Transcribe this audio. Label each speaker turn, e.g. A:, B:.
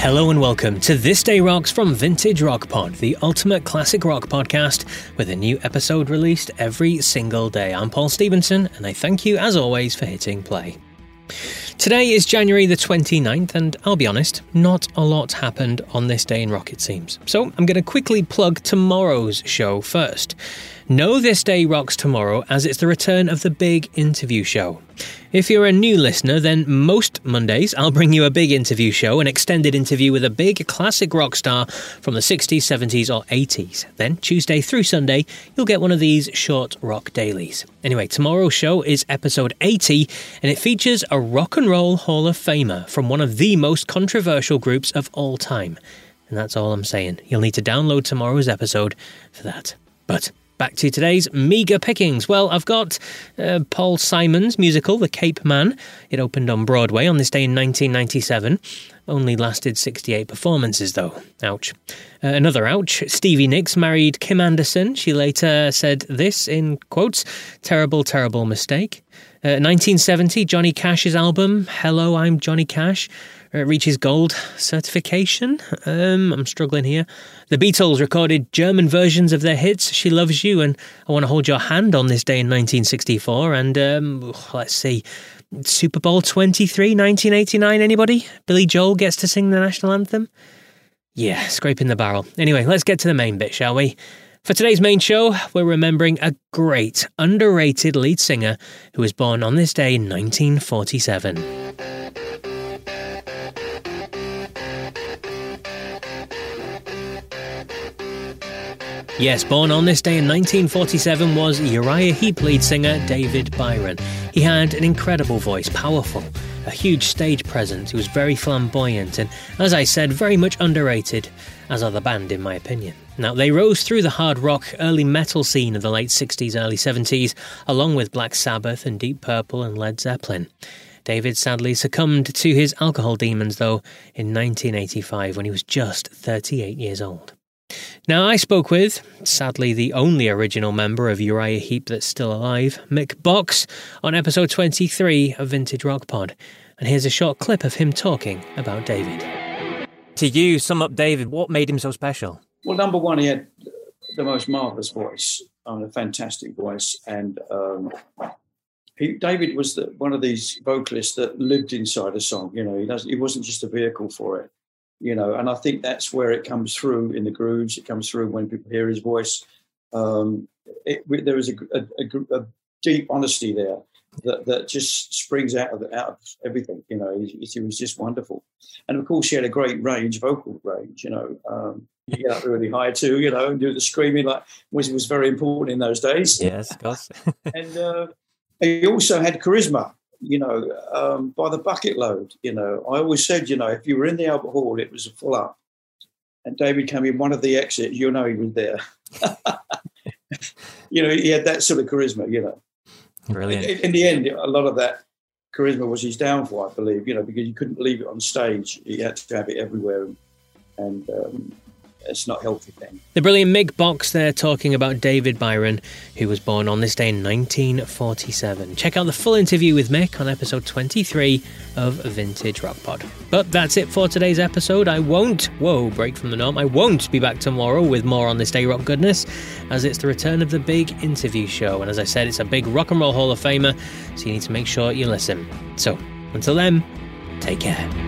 A: Hello and welcome to This Day Rocks from Vintage Rock Pod, the ultimate classic rock podcast with a new episode released every single day. I'm Paul Stevenson and I thank you as always for hitting play. Today is January the 29th, and I'll be honest, not a lot happened on this day in rock, it seems. So I'm going to quickly plug tomorrow's show first. Know This Day Rocks tomorrow as it's the return of the big interview show. If you're a new listener, then most Mondays I'll bring you a big interview show, an extended interview with a big classic rock star from the 60s, 70s, or 80s. Then Tuesday through Sunday, you'll get one of these short rock dailies. Anyway, tomorrow's show is episode 80, and it features a rock and roll Hall of Famer from one of the most controversial groups of all time. And that's all I'm saying. You'll need to download tomorrow's episode for that. But Back to today's meagre pickings. Well, I've got uh, Paul Simon's musical, The Capeman. It opened on Broadway on this day in 1997. Only lasted 68 performances, though. Ouch. Uh, another ouch. Stevie Nicks married Kim Anderson. She later said this in quotes Terrible, terrible mistake. Uh, 1970, Johnny Cash's album, Hello, I'm Johnny Cash reaches gold certification. Um, I'm struggling here. The Beatles recorded German versions of their hits, She Loves You and I Want to Hold Your Hand on this day in 1964. And um, let's see, Super Bowl 23, 1989, anybody? Billy Joel gets to sing the national anthem? Yeah, scraping the barrel. Anyway, let's get to the main bit, shall we? For today's main show, we're remembering a great, underrated lead singer who was born on this day in 1947. Yes, born on this day in 1947 was Uriah Heep lead singer David Byron. He had an incredible voice, powerful, a huge stage presence. He was very flamboyant and, as I said, very much underrated, as are the band, in my opinion. Now, they rose through the hard rock, early metal scene of the late 60s, early 70s, along with Black Sabbath and Deep Purple and Led Zeppelin. David sadly succumbed to his alcohol demons, though, in 1985 when he was just 38 years old. Now, I spoke with, sadly, the only original member of Uriah Heep that's still alive, Mick Box, on episode 23 of Vintage Rock Pod. And here's a short clip of him talking about David. To you, sum up David, what made him so special?
B: Well, number one, he had the most marvelous voice, and a fantastic voice. And um, he, David was the, one of these vocalists that lived inside a song. You know, he, doesn't, he wasn't just a vehicle for it you know, and I think that's where it comes through in the grooves. It comes through when people hear his voice. Um, it, there is a, a, a, deep honesty there that, that just springs out of out of everything. You know, he, he, was just wonderful, and of course, he had a great range, vocal range. You know, um, he got really high too. You know, and do the screaming like which was very important in those days.
A: Yes, of course.
B: and uh, he also had charisma you know, um, by the bucket load. You know, I always said, you know, if you were in the Albert Hall, it was a full up. And David came in one of the exits, you know, he was there. you know, he had that sort of charisma. You know,
A: brilliant.
B: In, in, the end, a lot of that charisma was his downfall, I believe. You know, because you couldn't leave it on stage; he had to have it everywhere, and um, it's not healthy thing.
A: The brilliant Mick Box there talking about David Byron, who was born on this day in 1947. Check out the full interview with Mick on episode 23 of Vintage Rock Pod. But that's it for today's episode. I won't, whoa, break from the norm, I won't be back tomorrow with more on this day rock goodness, as it's the return of the big interview show. And as I said, it's a big rock and roll Hall of Famer, so you need to make sure you listen. So, until then, take care.